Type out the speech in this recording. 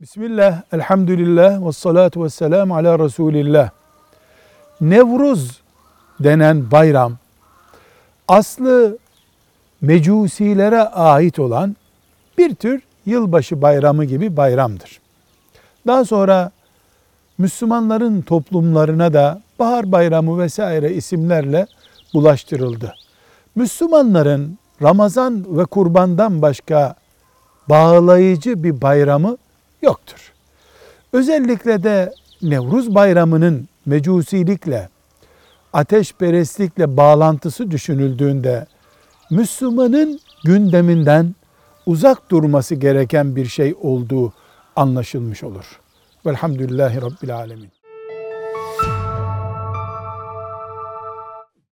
Bismillah, elhamdülillah, ve salatu ve selamu ala Resulillah. Nevruz denen bayram, aslı mecusilere ait olan bir tür yılbaşı bayramı gibi bayramdır. Daha sonra Müslümanların toplumlarına da bahar bayramı vesaire isimlerle bulaştırıldı. Müslümanların Ramazan ve kurbandan başka bağlayıcı bir bayramı yoktur. Özellikle de Nevruz bayramının mecusilikle, ateşperestlikle bağlantısı düşünüldüğünde Müslümanın gündeminden uzak durması gereken bir şey olduğu anlaşılmış olur. Velhamdülillahi Rabbil Alemin.